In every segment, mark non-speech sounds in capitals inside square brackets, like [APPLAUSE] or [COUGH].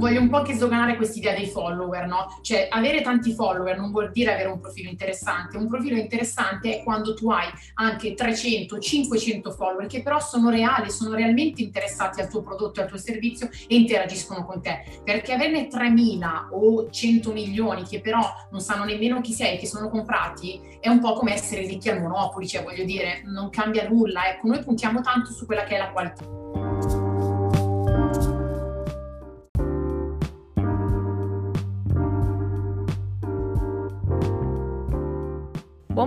voglio un po' che sdoganare quest'idea dei follower, no? Cioè, avere tanti follower non vuol dire avere un profilo interessante. Un profilo interessante è quando tu hai anche 300, 500 follower che però sono reali, sono realmente interessati al tuo prodotto, al tuo servizio e interagiscono con te. Perché averne 3.000 o 100 milioni che però non sanno nemmeno chi sei, che sono comprati, è un po' come essere ricchi al Monopoli, cioè voglio dire, non cambia nulla. Ecco, noi puntiamo tanto su quella che è la qualità.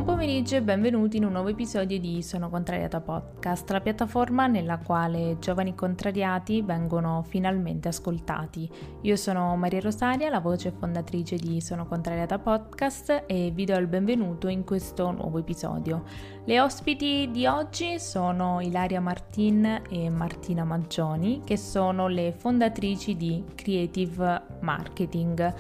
Buon pomeriggio e benvenuti in un nuovo episodio di Sono Contrariata Podcast, la piattaforma nella quale giovani contrariati vengono finalmente ascoltati. Io sono Maria Rosaria, la voce fondatrice di Sono Contrariata Podcast e vi do il benvenuto in questo nuovo episodio. Le ospiti di oggi sono Ilaria Martin e Martina Maggioni, che sono le fondatrici di Creative Marketing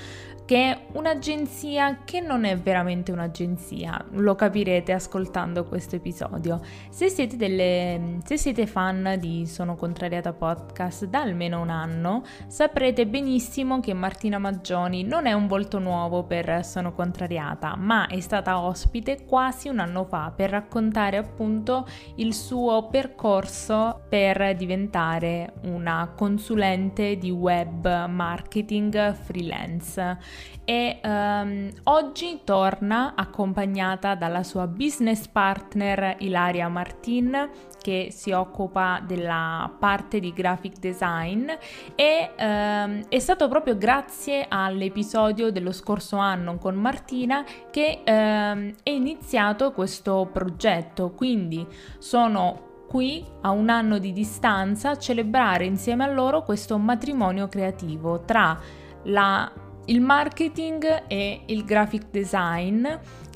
che è un'agenzia che non è veramente un'agenzia, lo capirete ascoltando questo episodio. Se siete, delle, se siete fan di Sono Contrariata Podcast da almeno un anno, saprete benissimo che Martina Maggioni non è un volto nuovo per Sono Contrariata, ma è stata ospite quasi un anno fa per raccontare appunto il suo percorso per diventare una consulente di web marketing freelance e um, oggi torna accompagnata dalla sua business partner Ilaria Martin che si occupa della parte di graphic design e um, è stato proprio grazie all'episodio dello scorso anno con Martina che um, è iniziato questo progetto. Quindi sono qui a un anno di distanza a celebrare insieme a loro questo matrimonio creativo tra la il marketing e il graphic design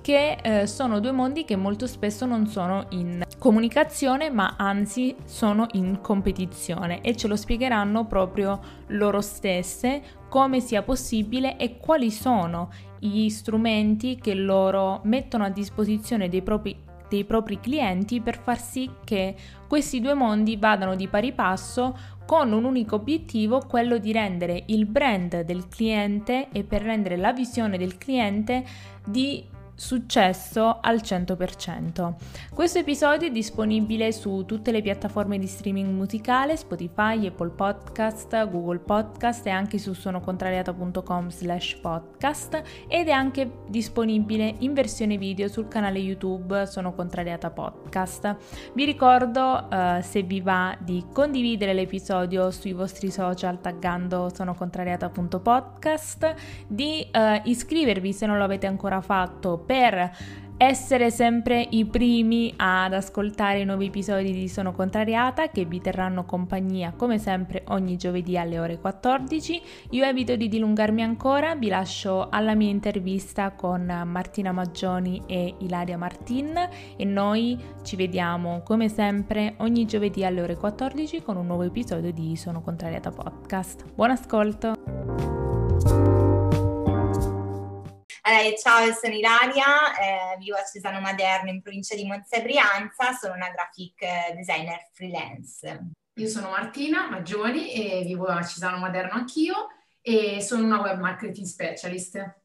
che eh, sono due mondi che molto spesso non sono in comunicazione ma anzi sono in competizione e ce lo spiegheranno proprio loro stesse come sia possibile e quali sono gli strumenti che loro mettono a disposizione dei propri dei propri clienti per far sì che questi due mondi vadano di pari passo con un unico obiettivo, quello di rendere il brand del cliente e per rendere la visione del cliente di successo al 100%. Questo episodio è disponibile su tutte le piattaforme di streaming musicale, Spotify, Apple Podcast, Google Podcast e anche su sonocontrariata.com slash podcast ed è anche disponibile in versione video sul canale YouTube Sono Contrariata Podcast. Vi ricordo uh, se vi va di condividere l'episodio sui vostri social taggando sonocontrariata.podcast, di uh, iscrivervi se non lo avete ancora fatto per essere sempre i primi ad ascoltare i nuovi episodi di Sono Contrariata che vi terranno compagnia come sempre ogni giovedì alle ore 14. Io evito di dilungarmi ancora, vi lascio alla mia intervista con Martina Maggioni e Ilaria Martin e noi ci vediamo come sempre ogni giovedì alle ore 14 con un nuovo episodio di Sono Contrariata Podcast. Buon ascolto! Allora, ciao, sono Ilaria, eh, vivo a Cesano Maderno in provincia di Monza Brianza, sono una graphic designer freelance. Io sono Martina Maggioni e vivo a Cesano Maderno anch'io e sono una web marketing specialist.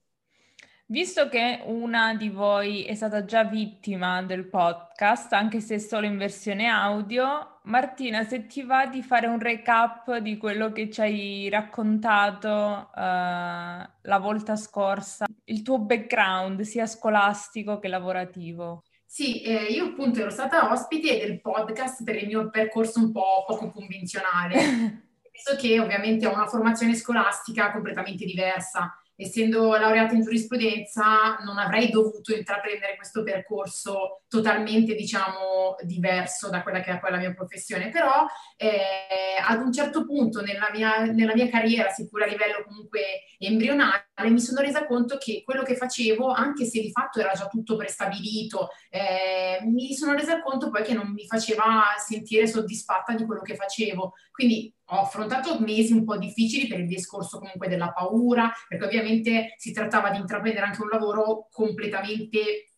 Visto che una di voi è stata già vittima del podcast, anche se solo in versione audio, Martina, se ti va di fare un recap di quello che ci hai raccontato uh, la volta scorsa, il tuo background sia scolastico che lavorativo. Sì, eh, io appunto ero stata ospite del podcast per il mio percorso un po' poco convenzionale, [LAUGHS] visto che ovviamente ho una formazione scolastica completamente diversa essendo laureata in giurisprudenza, non avrei dovuto intraprendere questo percorso totalmente, diciamo, diverso da quella che è poi la mia professione. Però eh, ad un certo punto nella mia, nella mia carriera, seppur a livello comunque embrionale, mi sono resa conto che quello che facevo, anche se di fatto era già tutto prestabilito, eh, mi sono resa conto poi che non mi faceva sentire soddisfatta di quello che facevo. Quindi ho affrontato mesi un po' difficili per il discorso comunque della paura, perché ovviamente si trattava di intraprendere anche un lavoro completamente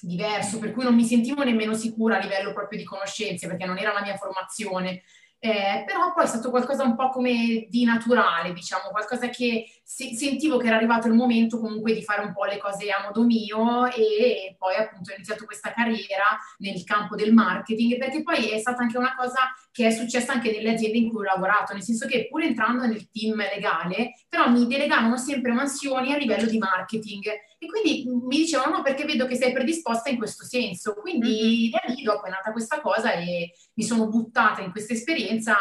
diverso, per cui non mi sentivo nemmeno sicura a livello proprio di conoscenze, perché non era la mia formazione. Eh, però poi è stato qualcosa un po' come di naturale, diciamo, qualcosa che se- sentivo che era arrivato il momento comunque di fare un po' le cose a modo mio e poi appunto ho iniziato questa carriera nel campo del marketing, perché poi è stata anche una cosa che è successa anche nelle aziende in cui ho lavorato, nel senso che pur entrando nel team legale, però mi delegavano sempre mansioni a livello di marketing e quindi mi dicevano no, perché vedo che sei predisposta in questo senso. Quindi da lì dopo è nata questa cosa e mi sono buttata in questa esperienza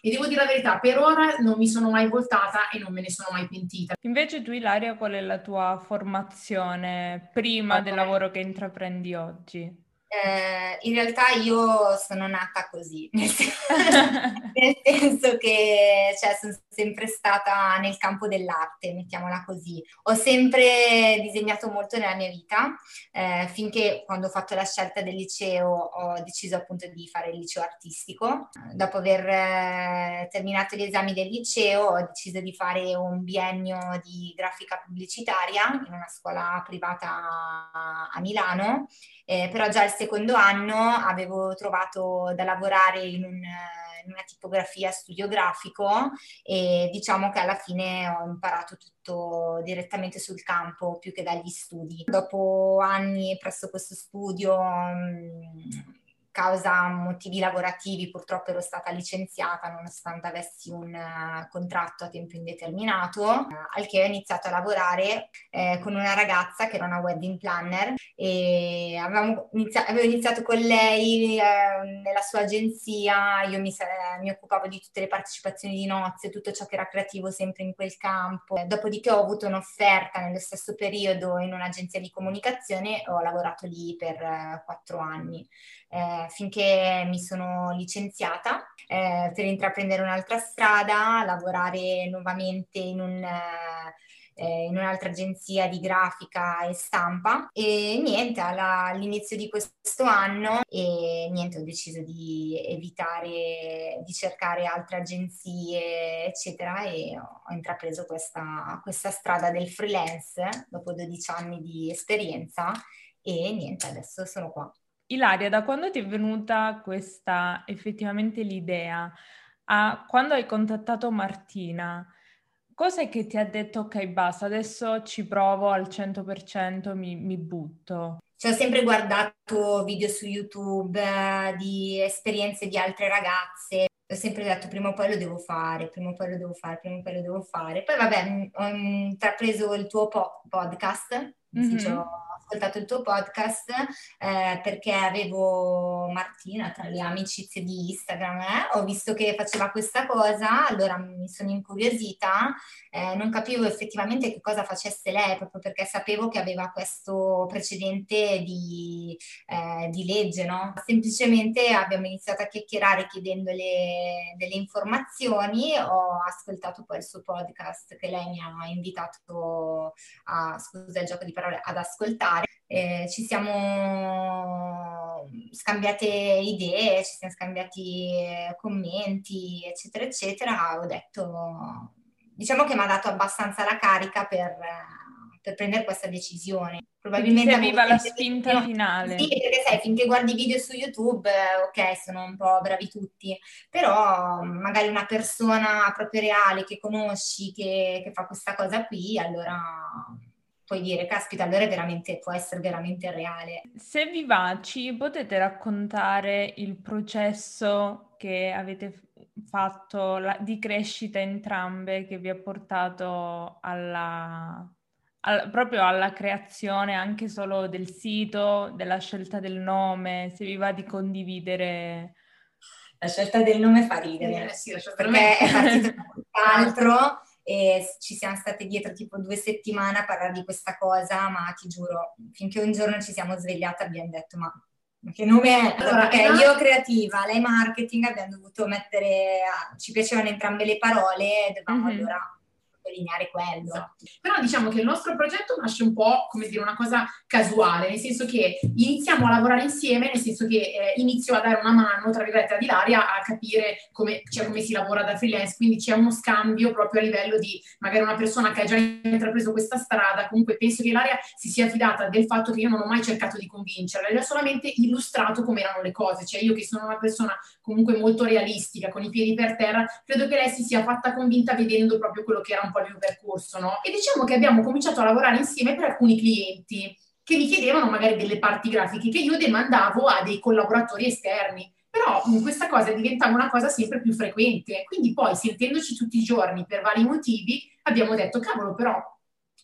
e devo dire la verità, per ora non mi sono mai voltata e non me ne sono mai pentita. Invece tu Ilaria, qual è la tua formazione prima okay. del lavoro che intraprendi oggi? Eh, in realtà io sono nata così, [LAUGHS] nel senso, [LAUGHS] nel senso che cioè, sono sempre stata nel campo dell'arte, mettiamola così. Ho sempre disegnato molto nella mia vita, eh, finché quando ho fatto la scelta del liceo ho deciso appunto di fare il liceo artistico. Dopo aver eh, terminato gli esami del liceo ho deciso di fare un biennio di grafica pubblicitaria in una scuola privata a Milano eh, però già il secondo anno avevo trovato da lavorare in, un, in una tipografia studiografico e diciamo che alla fine ho imparato tutto direttamente sul campo più che dagli studi. Dopo anni presso questo studio mh, causa motivi lavorativi purtroppo ero stata licenziata nonostante avessi un uh, contratto a tempo indeterminato, uh, al che ho iniziato a lavorare eh, con una ragazza che era una wedding planner e inizia- avevo iniziato con lei eh, nella sua agenzia, io mi, eh, mi, occupavo di tutte le partecipazioni di nozze, tutto ciò che era creativo sempre in quel campo. Eh, dopodiché ho avuto un'offerta nello stesso periodo in un'agenzia di comunicazione e ho lavorato lì per eh, quattro anni eh, finché mi sono licenziata eh, per intraprendere un'altra strada, lavorare nuovamente in un... Eh, in un'altra agenzia di grafica e stampa. E niente alla, all'inizio di questo anno e niente ho deciso di evitare di cercare altre agenzie eccetera e ho, ho intrapreso questa, questa strada del freelance dopo 12 anni di esperienza e niente adesso sono qua Ilaria, da quando ti è venuta questa effettivamente l'idea a quando hai contattato Martina? Cos'è che ti ha detto ok basta, adesso ci provo al 100%, mi, mi butto? Ci ho sempre guardato video su YouTube eh, di esperienze di altre ragazze, ho sempre detto prima o poi lo devo fare, prima o poi lo devo fare, prima o poi lo devo fare. Poi vabbè, ho intrapreso il tuo po- podcast, mm-hmm. sì, ho ascoltato il tuo podcast eh, perché avevo Martina tra le amicizie di Instagram, eh, ho visto che faceva questa cosa, allora mi sono incuriosita, eh, non capivo effettivamente che cosa facesse lei, proprio perché sapevo che aveva questo precedente di, eh, di legge, no? Semplicemente abbiamo iniziato a chiacchierare chiedendole delle informazioni, ho ascoltato poi il suo podcast che lei mi ha invitato a, scusa il gioco di parole, ad ascoltare eh, ci siamo scambiate idee, ci siamo scambiati eh, commenti, eccetera, eccetera. Ho detto, diciamo che mi ha dato abbastanza la carica per, per prendere questa decisione. Probabilmente aveva la spinta no, finale. Sì, perché sai, finché guardi video su YouTube, ok, sono un po' bravi tutti, però magari una persona proprio reale che conosci, che, che fa questa cosa qui, allora puoi dire, caspita, allora veramente, può essere veramente reale. Se vi va, ci potete raccontare il processo che avete fatto la, di crescita entrambe che vi ha portato alla, alla, proprio alla creazione anche solo del sito, della scelta del nome, se vi va di condividere. La scelta del nome fa ridere, eh, sì, perché è partito da altro e ci siamo state dietro tipo due settimane a parlare di questa cosa, ma ti giuro, finché un giorno ci siamo svegliate abbiamo detto ma che nome è? Allora, perché no. io creativa, lei marketing, abbiamo dovuto mettere, ci piacevano entrambe le parole, dovevamo mm-hmm. allora sottolineare quello. Esatto. Però diciamo che il nostro progetto nasce un po' come dire una cosa casuale, nel senso che iniziamo a lavorare insieme, nel senso che eh, inizio a dare una mano, tra virgolette, ad Ilaria a capire come, cioè, come si lavora da freelance, quindi c'è uno scambio proprio a livello di magari una persona che ha già intrapreso questa strada, comunque penso che Ilaria si sia fidata del fatto che io non ho mai cercato di convincerla, le ho solamente illustrato come erano le cose, cioè io che sono una persona comunque molto realistica, con i piedi per terra, credo che lei si sia fatta convinta vedendo proprio quello che era un po' il mio percorso, no? E diciamo che abbiamo cominciato a lavorare insieme per alcuni clienti che mi chiedevano magari delle parti grafiche che io demandavo a dei collaboratori esterni. Però questa cosa diventava una cosa sempre più frequente. Quindi poi, sentendoci tutti i giorni per vari motivi, abbiamo detto, cavolo, però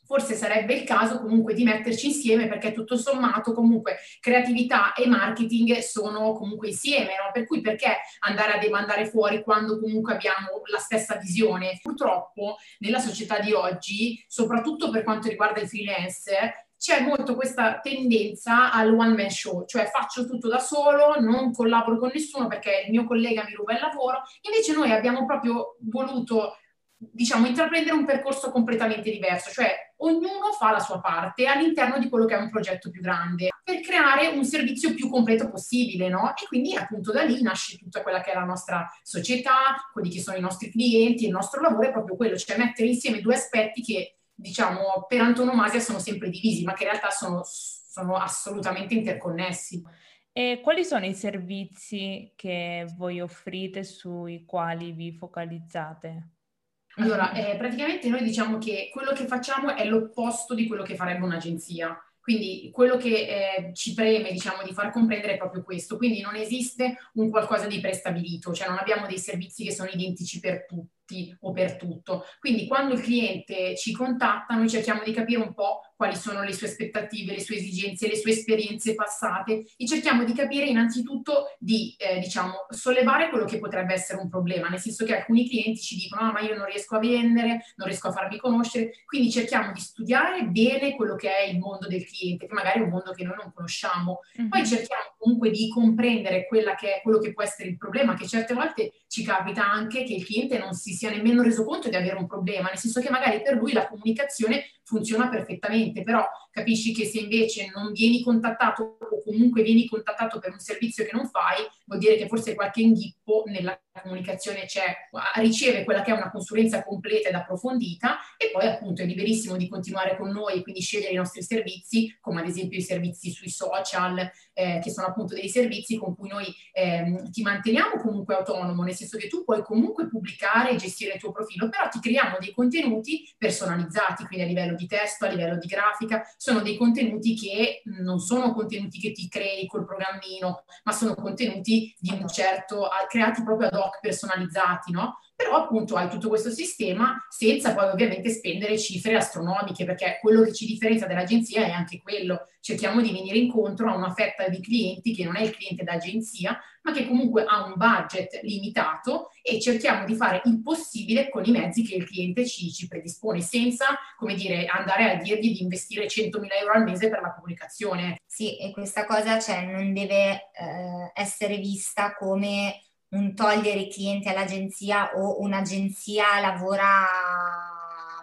forse sarebbe il caso comunque di metterci insieme perché tutto sommato comunque creatività e marketing sono comunque insieme, no? per cui perché andare a demandare fuori quando comunque abbiamo la stessa visione? Purtroppo nella società di oggi, soprattutto per quanto riguarda i freelance, c'è molto questa tendenza al one man show, cioè faccio tutto da solo, non collaboro con nessuno perché il mio collega mi ruba il lavoro, invece noi abbiamo proprio voluto diciamo, intraprendere un percorso completamente diverso, cioè ognuno fa la sua parte all'interno di quello che è un progetto più grande per creare un servizio più completo possibile, no? E quindi appunto da lì nasce tutta quella che è la nostra società, quelli che sono i nostri clienti, il nostro lavoro è proprio quello, cioè mettere insieme due aspetti che diciamo per antonomasia sono sempre divisi, ma che in realtà sono, sono assolutamente interconnessi. E quali sono i servizi che voi offrite sui quali vi focalizzate? Allora, eh, praticamente noi diciamo che quello che facciamo è l'opposto di quello che farebbe un'agenzia. Quindi quello che eh, ci preme, diciamo, di far comprendere è proprio questo. Quindi non esiste un qualcosa di prestabilito, cioè non abbiamo dei servizi che sono identici per tutti tutti o per tutto. Quindi quando il cliente ci contatta, noi cerchiamo di capire un po' quali sono le sue aspettative, le sue esigenze, le sue esperienze passate e cerchiamo di capire innanzitutto di, eh, diciamo, sollevare quello che potrebbe essere un problema, nel senso che alcuni clienti ci dicono ah, ma io non riesco a vendere, non riesco a farmi conoscere, quindi cerchiamo di studiare bene quello che è il mondo del cliente, che magari è un mondo che noi non conosciamo. Poi cerchiamo comunque di comprendere che quello che può essere il problema, che certe volte ci capita anche che il cliente non si sia nemmeno reso conto di avere un problema, nel senso che magari per lui la comunicazione funziona perfettamente, però capisci che se invece non vieni contattato o comunque vieni contattato per un servizio che non fai, vuol dire che forse qualche inghippo nella comunicazione c'è, riceve quella che è una consulenza completa ed approfondita e poi appunto è liberissimo di continuare con noi e quindi scegliere i nostri servizi, come ad esempio i servizi sui social, eh, che sono appunto dei servizi con cui noi eh, ti manteniamo comunque autonomo, nel senso che tu puoi comunque pubblicare e gestire il tuo profilo, però ti creiamo dei contenuti personalizzati, quindi a livello di testo, a livello di grafica, sono dei contenuti che non sono contenuti che ti crei col programmino, ma sono contenuti di un certo, creati proprio ad hoc, personalizzati, no? Però appunto hai tutto questo sistema senza poi ovviamente spendere cifre astronomiche, perché quello che ci differenzia dall'agenzia è anche quello, cerchiamo di venire incontro a una fetta di clienti che non è il cliente d'agenzia, ma che comunque ha un budget limitato e cerchiamo di fare il possibile con i mezzi che il cliente ci, ci predispone, senza, come dire, andare a dirgli di investire 100.000 euro al mese per la comunicazione. Sì, e questa cosa cioè, non deve eh, essere vista come un togliere i clienti all'agenzia o un'agenzia lavora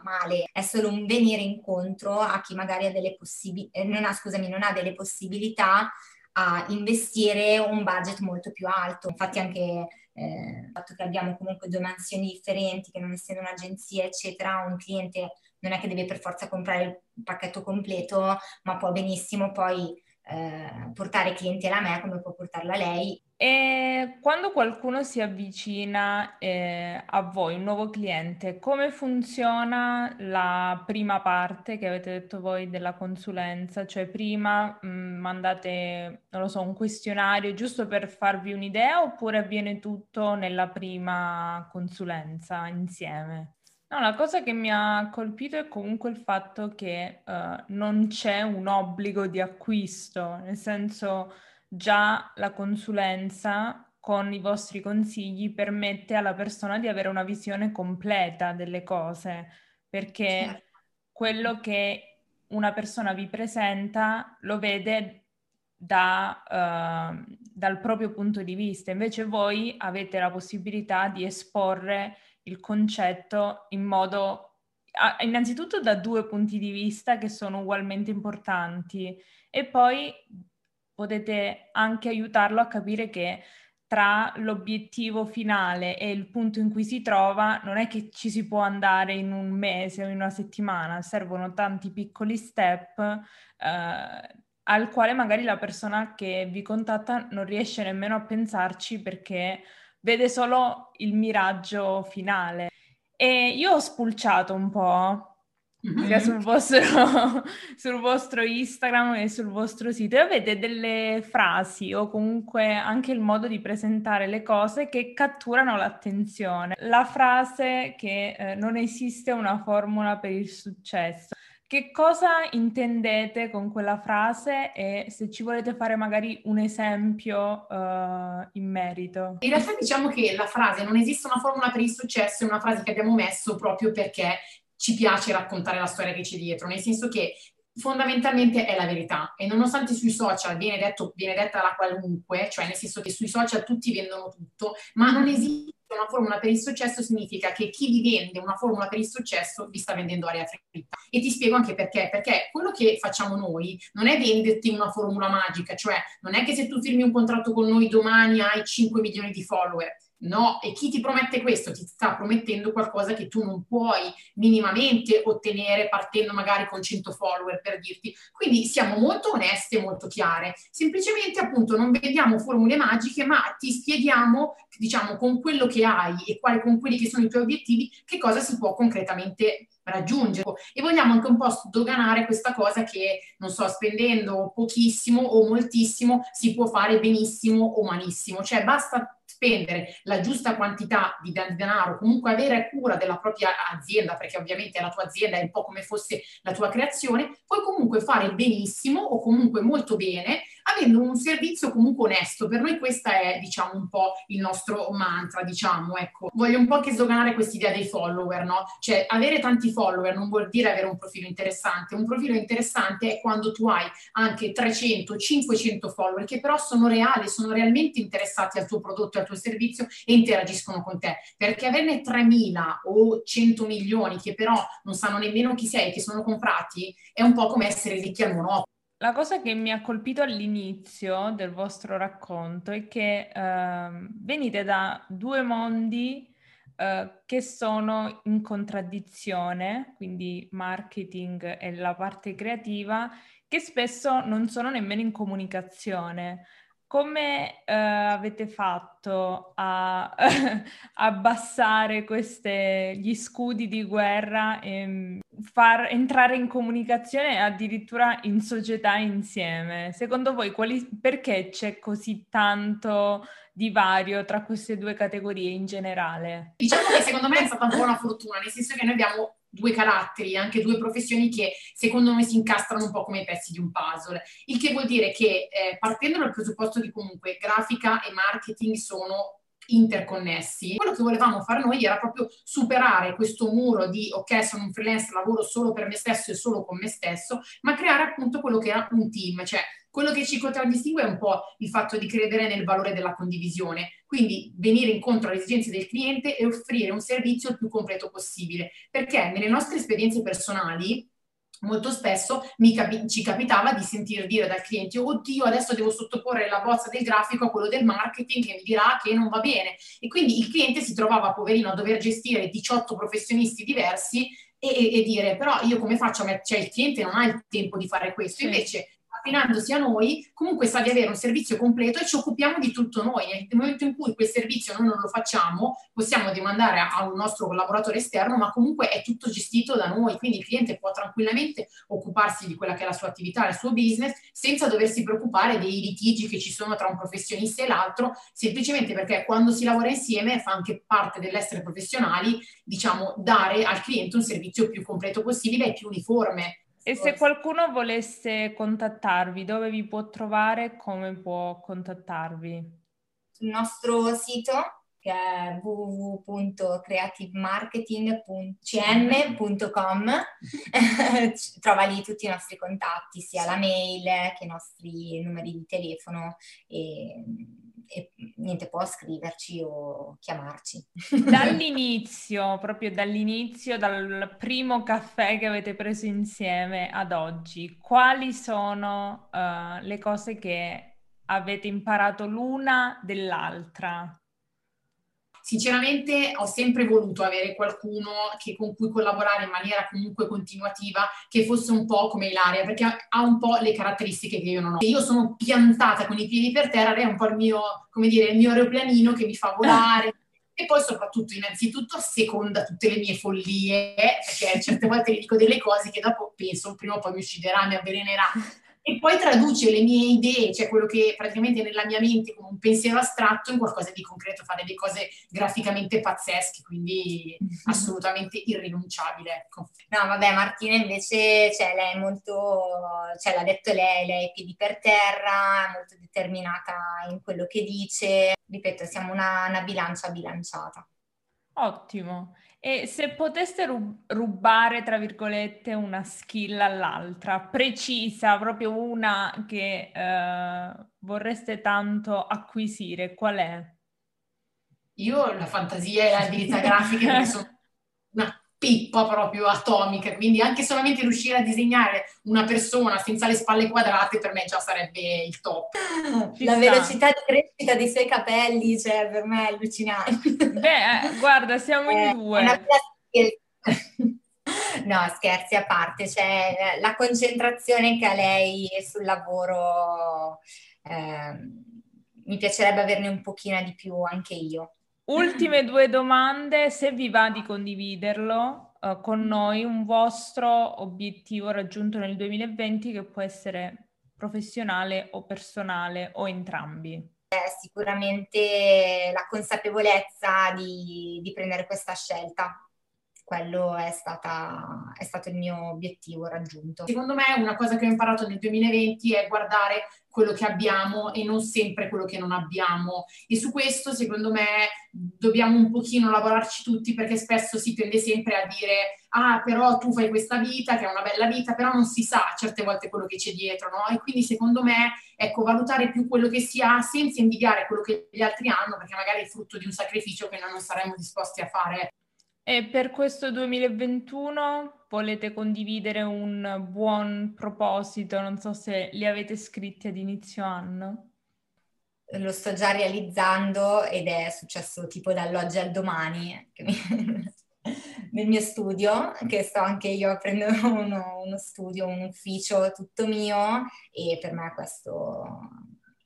male, è solo un venire incontro a chi magari ha delle possibilità, eh, non ha, scusami, non ha delle possibilità a investire un budget molto più alto. Infatti anche eh, il fatto che abbiamo comunque due mansioni differenti, che non essendo un'agenzia, eccetera, un cliente non è che deve per forza comprare il pacchetto completo, ma può benissimo poi eh, portare clientela a me come può portarla lei. E quando qualcuno si avvicina eh, a voi, un nuovo cliente, come funziona la prima parte che avete detto voi della consulenza? Cioè prima mh, mm, mandate, non lo so, un questionario giusto per farvi un'idea oppure avviene tutto nella prima consulenza insieme? No, la cosa che mi ha colpito è comunque il fatto che uh, non c'è un obbligo di acquisto, nel senso già la consulenza con i vostri consigli permette alla persona di avere una visione completa delle cose, perché certo. quello che una persona vi presenta lo vede da, uh, dal proprio punto di vista, invece voi avete la possibilità di esporre il concetto in modo innanzitutto da due punti di vista che sono ugualmente importanti e poi potete anche aiutarlo a capire che tra l'obiettivo finale e il punto in cui si trova non è che ci si può andare in un mese o in una settimana, servono tanti piccoli step eh, al quale magari la persona che vi contatta non riesce nemmeno a pensarci perché vede solo il miraggio finale. E io ho spulciato un po' mm-hmm. sul, vostro, [LAUGHS] sul vostro Instagram e sul vostro sito e avete delle frasi o comunque anche il modo di presentare le cose che catturano l'attenzione. La frase che eh, non esiste una formula per il successo. Che cosa intendete con quella frase e se ci volete fare magari un esempio uh, in merito? In realtà diciamo che la frase non esiste una formula per il successo è una frase che abbiamo messo proprio perché ci piace raccontare la storia che c'è dietro, nel senso che fondamentalmente è la verità e nonostante sui social viene, detto, viene detta la qualunque, cioè nel senso che sui social tutti vendono tutto, ma non esiste una formula per il successo significa che chi vi vende una formula per il successo vi sta vendendo aria fritta. E ti spiego anche perché, perché quello che facciamo noi non è venderti una formula magica, cioè non è che se tu firmi un contratto con noi domani hai 5 milioni di follower, No, e chi ti promette questo ti sta promettendo qualcosa che tu non puoi minimamente ottenere partendo magari con 100 follower per dirti. Quindi siamo molto oneste molto chiare. Semplicemente appunto non vendiamo formule magiche, ma ti spieghiamo, diciamo, con quello che hai e quali, con quelli che sono i tuoi obiettivi, che cosa si può concretamente raggiungere. E vogliamo anche un po' sdoganare questa cosa che, non so, spendendo pochissimo o moltissimo si può fare benissimo o malissimo. Cioè basta spendere la giusta quantità di denaro, comunque avere cura della propria azienda, perché ovviamente la tua azienda è un po' come fosse la tua creazione, puoi comunque fare benissimo o comunque molto bene avendo un servizio comunque onesto. Per noi questa è, diciamo, un po' il nostro mantra, diciamo, ecco. Voglio un po' che sdoganare quest'idea dei follower, no? Cioè, avere tanti follower non vuol dire avere un profilo interessante. Un profilo interessante è quando tu hai anche 300, 500 follower che però sono reali, sono realmente interessati al tuo prodotto e al tuo servizio e interagiscono con te. Perché averne 3.000 o 100 milioni che però non sanno nemmeno chi sei, che sono comprati, è un po' come essere ricchi al monopolo. La cosa che mi ha colpito all'inizio del vostro racconto è che eh, venite da due mondi eh, che sono in contraddizione, quindi marketing e la parte creativa, che spesso non sono nemmeno in comunicazione. Come eh, avete fatto a [LAUGHS] abbassare queste, gli scudi di guerra e far entrare in comunicazione addirittura in società insieme? Secondo voi quali, perché c'è così tanto divario tra queste due categorie in generale? Diciamo che secondo me è stata un po' una fortuna, nel senso che noi abbiamo due caratteri, anche due professioni che secondo me si incastrano un po' come i pezzi di un puzzle. Il che vuol dire che eh, partendo dal presupposto di comunque grafica e marketing sono interconnessi. Quello che volevamo fare noi era proprio superare questo muro di ok, sono un freelance, lavoro solo per me stesso e solo con me stesso, ma creare appunto quello che era un team, cioè quello che ci contraddistingue è un po' il fatto di credere nel valore della condivisione, quindi venire incontro alle esigenze del cliente e offrire un servizio il più completo possibile, perché nelle nostre esperienze personali molto spesso capi- ci capitava di sentire dire dal cliente oddio adesso devo sottoporre la bozza del grafico a quello del marketing che mi dirà che non va bene. E quindi il cliente si trovava poverino a dover gestire 18 professionisti diversi e, e, dire però io come faccio a mettere, cioè il cliente non ha il tempo di fare questo, invece affinandosi a noi, comunque sa di avere un servizio completo e ci occupiamo di tutto noi. Nel momento in cui quel servizio noi non lo facciamo, possiamo demandare a, un nostro collaboratore esterno, ma comunque è tutto gestito da noi, quindi il cliente può tranquillamente occuparsi di quella che è la sua attività, il suo business, senza doversi preoccupare dei litigi che ci sono tra un professionista e l'altro, semplicemente perché quando si lavora insieme fa anche parte dell'essere professionali, diciamo, dare al cliente un servizio più completo possibile e più uniforme e se qualcuno volesse contattarvi, dove vi può trovare? Come può contattarvi? Sul nostro sito che è www.creativemarketing.cm.com [LAUGHS] trova lì tutti i nostri contatti, sia la mail che i nostri numeri di telefono e, e niente, può scriverci o chiamarci. Dall'inizio, [LAUGHS] proprio dall'inizio, dal primo caffè che avete preso insieme ad oggi, quali sono uh, le cose che avete imparato l'una dell'altra? Sinceramente ho sempre voluto avere qualcuno che, con cui collaborare in maniera comunque continuativa, che fosse un po' come Ilaria, perché ha un po' le caratteristiche che io non ho. Io sono piantata con i piedi per terra, lei è un po' il mio, come dire, il mio aeroplanino che mi fa volare. E poi soprattutto, innanzitutto, seconda tutte le mie follie, perché certe volte le dico delle cose che dopo penso prima o poi mi ucciderà, mi avvelenerà e poi traduce le mie idee, cioè quello che praticamente nella mia mente come un pensiero astratto in qualcosa di concreto, fa delle cose graficamente pazzesche, quindi [LAUGHS] assolutamente irrinunciabile. Ecco. No, vabbè, Martina invece, cioè, lei è molto, cioè l'ha detto lei, lei è piedi per terra, è molto determinata in quello che dice, ripeto, siamo una, una bilancia bilanciata. Ottimo. E se poteste rubare, tra virgolette, una skill all'altra, precisa, proprio una che eh, vorreste tanto acquisire, qual è? Io la fantasia e l'abilità grafica sono [LAUGHS] una pippa proprio atomica, quindi anche solamente riuscire a disegnare una persona senza le spalle quadrate per me già sarebbe il top. Ci la sta. velocità di crescita dei suoi capelli, cioè per me è allucinante. Beh, eh, guarda, siamo in eh, due. [LAUGHS] No, scherzi a parte, cioè la concentrazione che ha lei sul lavoro, eh, mi piacerebbe averne un pochino di più anche io. Ultime [CLEARS THROAT] due domande, se vi va di condividerlo uh, con noi, un vostro obiettivo raggiunto nel 2020 che può essere professionale o personale o entrambi. Eh, sicuramente la consapevolezza di, di prendere questa scelta, quello è, stata, è, stato il mio obiettivo raggiunto. Secondo me una cosa che ho imparato nel 2020 è guardare quello che abbiamo e non sempre quello che non abbiamo. E su questo, secondo me, dobbiamo un pochino lavorarci tutti perché spesso si tende sempre a dire ah, però tu fai questa vita, che è una bella vita, però non si sa certe volte quello che c'è dietro, no? E quindi secondo me, ecco, valutare più quello che si ha senza invidiare quello che gli altri hanno, perché magari è frutto di un sacrificio che noi non saremmo disposti a fare. E per questo 2021 volete condividere un buon proposito? Non so se li avete scritti ad inizio anno. Lo sto già realizzando ed è successo tipo dall'oggi al domani [LAUGHS] nel mio studio, che sto anche io aprendo [LAUGHS] uno, uno studio, un ufficio tutto mio e per me questo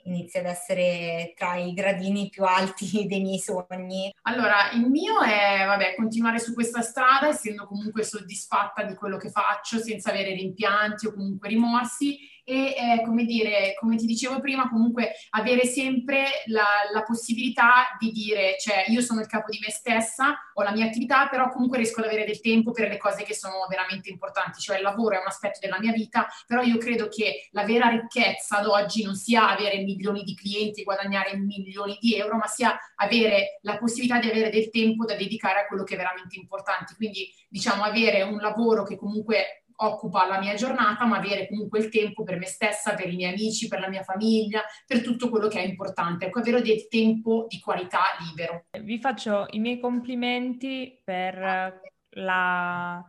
inizia ad essere tra i gradini più alti [LAUGHS] dei miei sogni? Allora, il mio è, vabbè, continuare su questa strada, essendo comunque soddisfatta di quello che faccio, senza avere rimpianti o comunque rimorsi e eh, come dire, come ti dicevo prima, comunque avere sempre la, la, possibilità di dire, cioè io sono il capo di me stessa, ho la mia attività, però comunque riesco ad avere del tempo per le cose che sono veramente importanti, cioè il lavoro è un aspetto della mia vita, però io credo che la vera ricchezza ad oggi non sia avere milioni di clienti, guadagnare milioni di euro, ma sia avere la possibilità di avere del tempo da dedicare a quello che è veramente importante. Quindi diciamo avere un lavoro che comunque occupa la mia giornata, ma avere comunque il tempo per me stessa, per i miei amici, per la mia famiglia, per tutto quello che è importante. Ecco, avere del tempo di qualità libero. Vi faccio i miei complimenti per la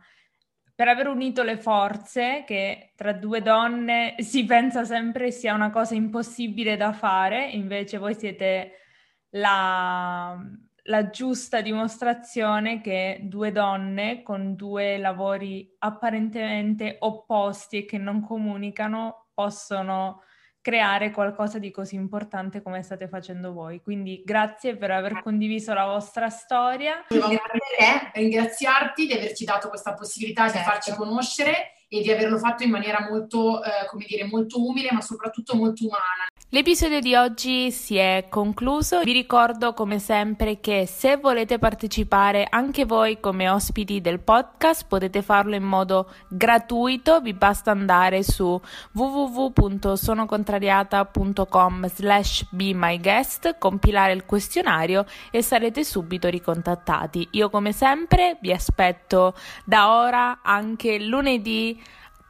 per aver unito le forze, che tra due donne si pensa sempre sia una cosa impossibile da fare, invece voi siete la, la giusta dimostrazione che due donne con due lavori apparentemente opposti e che non comunicano possono creare qualcosa di così importante come state facendo voi. Quindi grazie per aver condiviso la vostra storia. Volevo ringraziarti di averci dato questa possibilità certo. di farci conoscere e di averlo fatto in maniera molto, eh, come dire, molto umile, ma soprattutto molto umana. L'episodio di oggi si è concluso. Vi ricordo come sempre che se volete partecipare anche voi come ospiti del podcast potete farlo in modo gratuito. Vi basta andare su www.sonocontrariata.com slash be my guest, compilare il questionario e sarete subito ricontattati. Io come sempre vi aspetto da ora anche lunedì